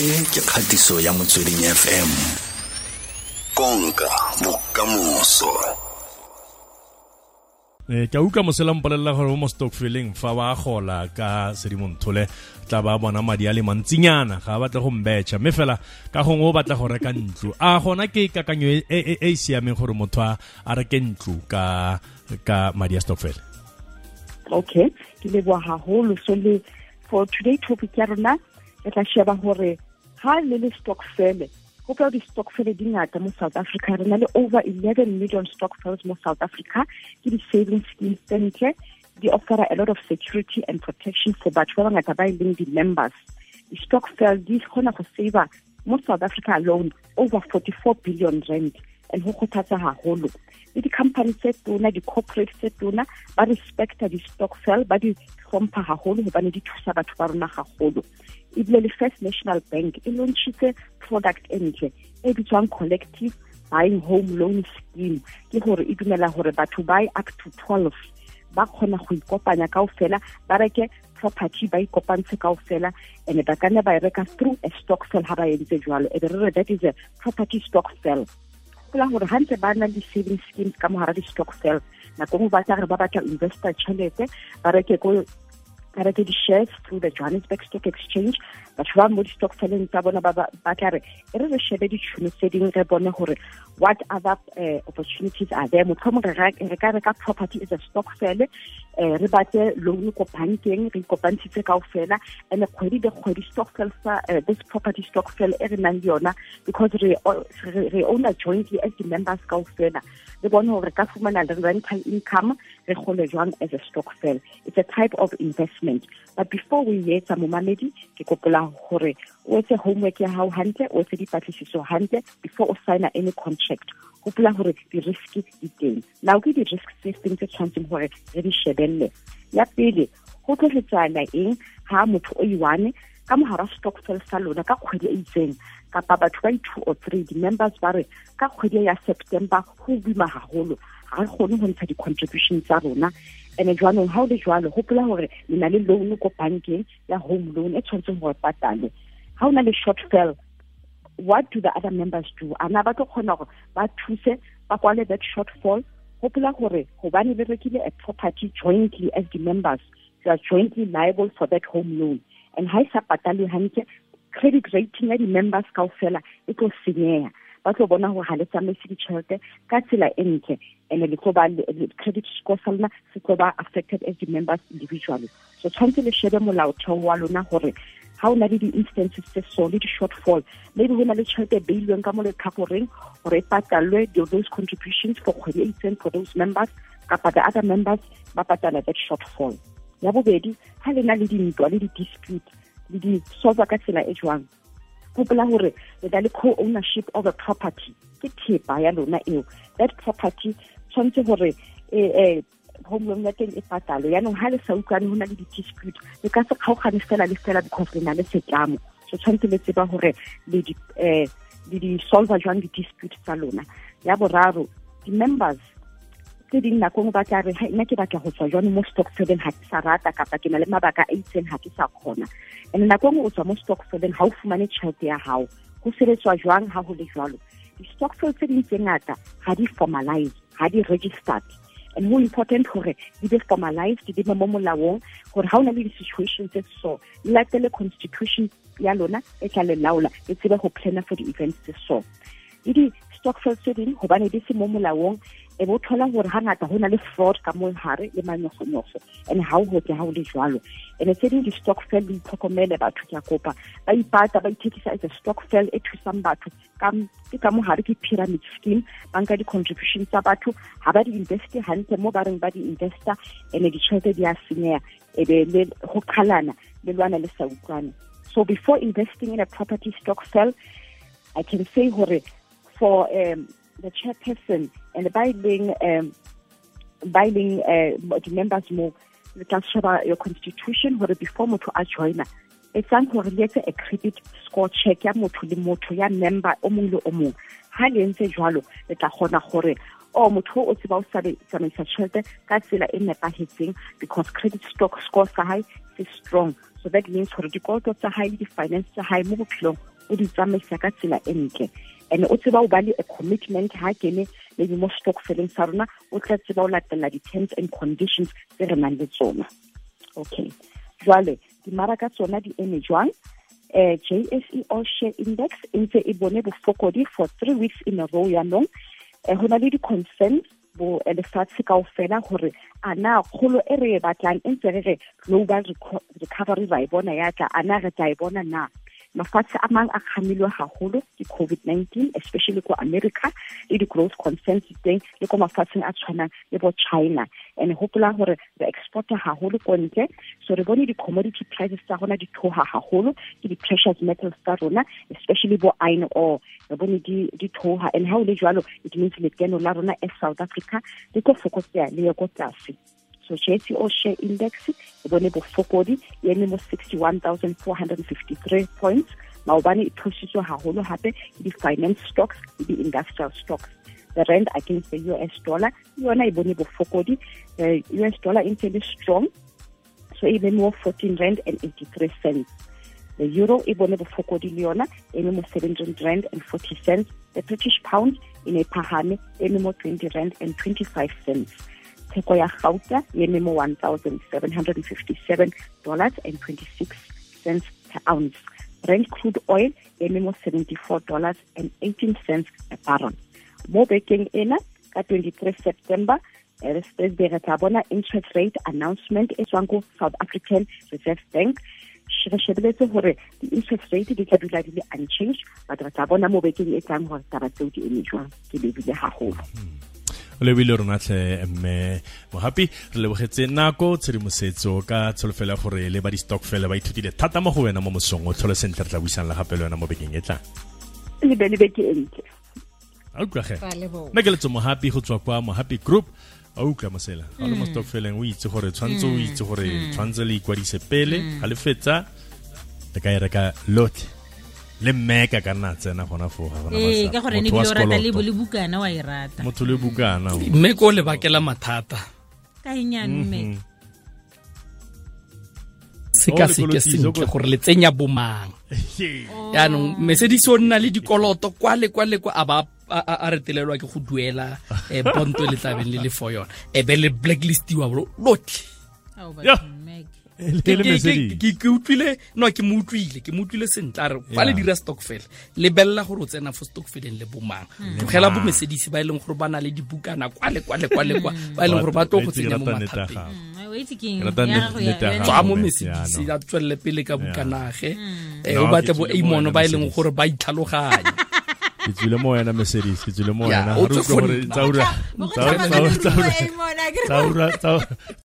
e ke kgatiso ya motsweding fm konka bokamoso. Eh ke a utlwa mosela mpolelela gore mo stockfeleng fa ba gola ka sedimonthole tla ba bona madi a le mantsinyana ga a batle go mbetšha. Mme fela ka gongwe o batla go reka ntlo. A gona ke kakanyo e e, e, e siameng gore motho a reke ntlo ka ka madi a stockfel okay ke leboa gagolo so le for today topic ya rona re tla sheba gore ha le le stokfele go ka di-stokfele di ngata mo south africa. Re na le over eleven million stokfels mo south africa. Ke di-saving schemes tse ntle. Di offera a lot of security and protection for batho ba bangata ba e leng di-members. Di-stokfel di kgona go saver mo south africa alone over forty four billion rand and go kgothatsa gagolo le di-company tse tona di-corporate tse tona ba respecta di-stokfel ba di hlompha gagolo gobane di thusa batho ba rona gagolo ebile le first national bank. E launchitse product e ntle e bitswang collective buying home loan scheme. Ke gore e dumela gore batho buy up to twelve ba kgona go ikopanya kao fela ba reke property ba ikopantshe kao fela and ba ka nne ba reka through a stockvel ha ba entse jwalo. E re re that is a property stock sell gopola gore ga ntse ba na le saving schemes ka mogara di-stockvel nako ngwe ba tla re ba batla investor tšhelete ba reke ko ka di-shares through the johannesburg stock exchange batho ba mo di-stockfeleng tsa bona ba tla re e re re shebe ditšhono tse dingwe re bone gore what other uh, opportunities are there. Motlhomong re ka reka property is a stockfel um re batle loan ko bankeng re ikopantshitse kao fela and kgwedi le kgwedi stockfel sa uh, this property stockfel e re nang le yona because re, re owner jointly as di-members kao fela re bone gore re ka fumana le rental income re gole jwang as a stockfel it's a type of investment but before we etsa momamedi ke kopola gore o etse homework ya hao hantle o etse dipatlisiso hantle before o signa any contract. Gopola gore di-risk di teng. Now ke di-risk tse feng tse tshwanetseng gore re di shebelle. Ya pele go tlogetsana eng ha motho o i-one ka mogara stockfel sa lona ka kgwedi e itseng? Kapa batho ba i-two or three di-members ba re ka kgwedi ya september go boima gagolo ga re kgone go ntsha di-contribution tsa rona and jwanong ha o le jwalo gopola gore le na le loan ko bankeng ya home loan e tshwanetseng gore patale ha o na le short fell what do the other members do? Ana ba tlo kgona gore ba thuse ba kwale that shortfall? Gopola gore gobane le rekile a property jointly as the members you are jointly liable for that home loan. And ha e sa patale hantle credit rating ya di-members kao fela e tlo senyeha ba tlo bona gore ga le tsamaise ditšhelete ka tsela e and le tlo ba credit score sa lona se tlo ba affected as di-members individually. So tshwanetse le shebe molaotheo wa lona gore ha o na le di-instances tse so le di-shortfall maybe go na le tšhelete e beilweng ka mo letlhakoreng gore e patalwe those contributions for kgwedi for those members kapa the other members ba patala that shortfall. Ya bobedi ha le na le dintwa le di-dispute le di-solver ka tsela e jwang gopola gore le na le co-ownership of a property. Ke thepa ya lona eo. That property tshwanetse gore um home loan ya teng e patalo yaanong ga le sa utlwane go na le di-dispute le ka se kgaogane fela le fela because le na le setlamo. So tshwanetse le tseba gore le di-solver jwang di-dispute tsa lona. Ya boraro di-members tse ding ngwe ba tla re nna ke batla go tswa jwane mo stockfeleng ga ke sa rata kapa ke na le mabaka a itseng ga ke sa kgona? And nako ngwe o tswa mo stockfeleng ga o fumane tšhelete ya gago go sebetswa jwang ga go le jwalo? Di-stockfel tse ding tse ngata ga di formalize ga di registered. And mo important gore di be formalized di be mo molaong gore ga o na le di-situation tse so le latele constitution ya lona e tla le laola e tsebe go plana for di-events tse so di-stockfel tse ding gobane di se mo molaong e bo thola gore ga ngata go na le fraud ka mo gare le manyofonyofo and ga o gotle ga o le jwalo. And tse di-stockfel le itlhokomele batho ke a kopa. Ba ipata ba ithekisa as a stockfel e thusang batho. Ke ka mo ke pyramid scheme. Ba nka di-contribution tsa batho. Ga ba di-investe gantle mo ba reng ba di-investa and ditšhelete di a senyega e be go kgalana le lwana le sa utlwane. So before investing in a property stockfel i can say gore for um, the chairperson and ba ileng um ba ileng uh, di-members mo le tla sheba your constitution gore before motho a joina e tsang a credit score check ya motho le motho ya member o mongwe le o mongwe ha le entse jwalo le tla kgona gore o motho o tseba o tsamaisa tšhelete ka tsela e nepagetseng because credit stock score sa hae se strong. So that means gore dikoloto tsa hae le di-finance tsa hae mo bophelong o di tsamaisa ka tsela e ntle and o tseba o ba le a commitment ha kene maybe mo stokfeleng sa rona o tla tseba o latella di-terms and conditions tse re nang le tsona. Okay. Jwale dimaraka tsona di eme jwang? Uh, JSE All Share Index e ntse e for three weeks in a row yaanong um go na bo lefatshe kao fela gore a na kgolo e re e batlang e global recovery ra bona ya tla a na re tla mafatshe a mang a kgamilwe haholo ke covid-19 especially ko america le di-growth concerns teng le ko mafatsheng a tshwanang le bo china. And hopola gore re exporta haholo ko ntle so re bone di-commodity prices tsa rona di thoha haholo ke di-precious metals tsa rona especially bo iron ore. Re bone di thoha. And ha o le jwalo it means lekeno la rona as south africa le tlo fokotsea le ye ko tlase so JSE All Share Index e bone bofokodi e eme mo 61453 points. Maobane e thusitswe haholo hape ke di-finance stocks le di-industrial stocks. The rand against the US dollar yona e bone bofokodi. The US dollar e ntse strong so e eme mo 14 rand and 83 cents. The euro e bone bofokodi le yona e mo 17 rand and 40 cents. The british pound e ne phahame e mo 20 rand and 25 cents theko ya gauta e eme mo one thousand seven hundred and fifty-seven dollars and twenty-six cents per ounce. Brent crude oil e eme mo seventy-four dollars and eighteen cents per barrel. Mo bekeng ena ka twenty-three september eh, thursday re tla bona interest rate announcement e tswang ko south african reserve bank. Re shebeletse gore di-interest rate di tla dula di le unchanged but re tla bona mo bekeng e tlang gore taba tseo di eme ke lebile gagolo hmm. O lebile rona tlhe mme mogapi re lebogetse nako tshedimosetso ka tsholofelo ya gore le ba di-stockfele ba ithutile thata mo go wena mo mosong o tlhole sentle re tla buisang le gape le wena mo bekeng e tlang. Le beke e ntle. A utlwage nna ke letso mohapi go tswa kwa mohapi group. A utlwa mosela. Ga le mo stockfeleng o itse gore tshwanetse o itse gore tshwanetse le ikwadise pele ga le fetsa le ka e reka lotlhe le mmeka ka nna tsena gona foo ee ka gore ne bile o rata le bukana wa e rata. Motho le bukana mme ko lebakela mathata. Ka enyane mme sekaseke sentle gore le tsenya bomang yaanong mesedise o nna le dikoloto kwa le kwa le kwa a ba a retelelwa ke go duela um bonto le tlabeng le le for yona. E be le blacklistiwa lotlhe ke utlwile no ke mo utlwile ke mo utlwile sentle a re fa le dira stockfel lebelela gore o tsena fo stockfeleng le bomang. Tlogela bomesedisi ba e leng gore ba na le dibukana kwa le kwa le kwa le kwa ba e leng gore ba tlo go tsenya mo mathapeng. tswa mo mesedisi a tswelele pele ka bukanage o batle bo amono ba e leng gore ba itlhaloganya. Ke tswile mo wena mercedes ke tswile mo wena. tsaura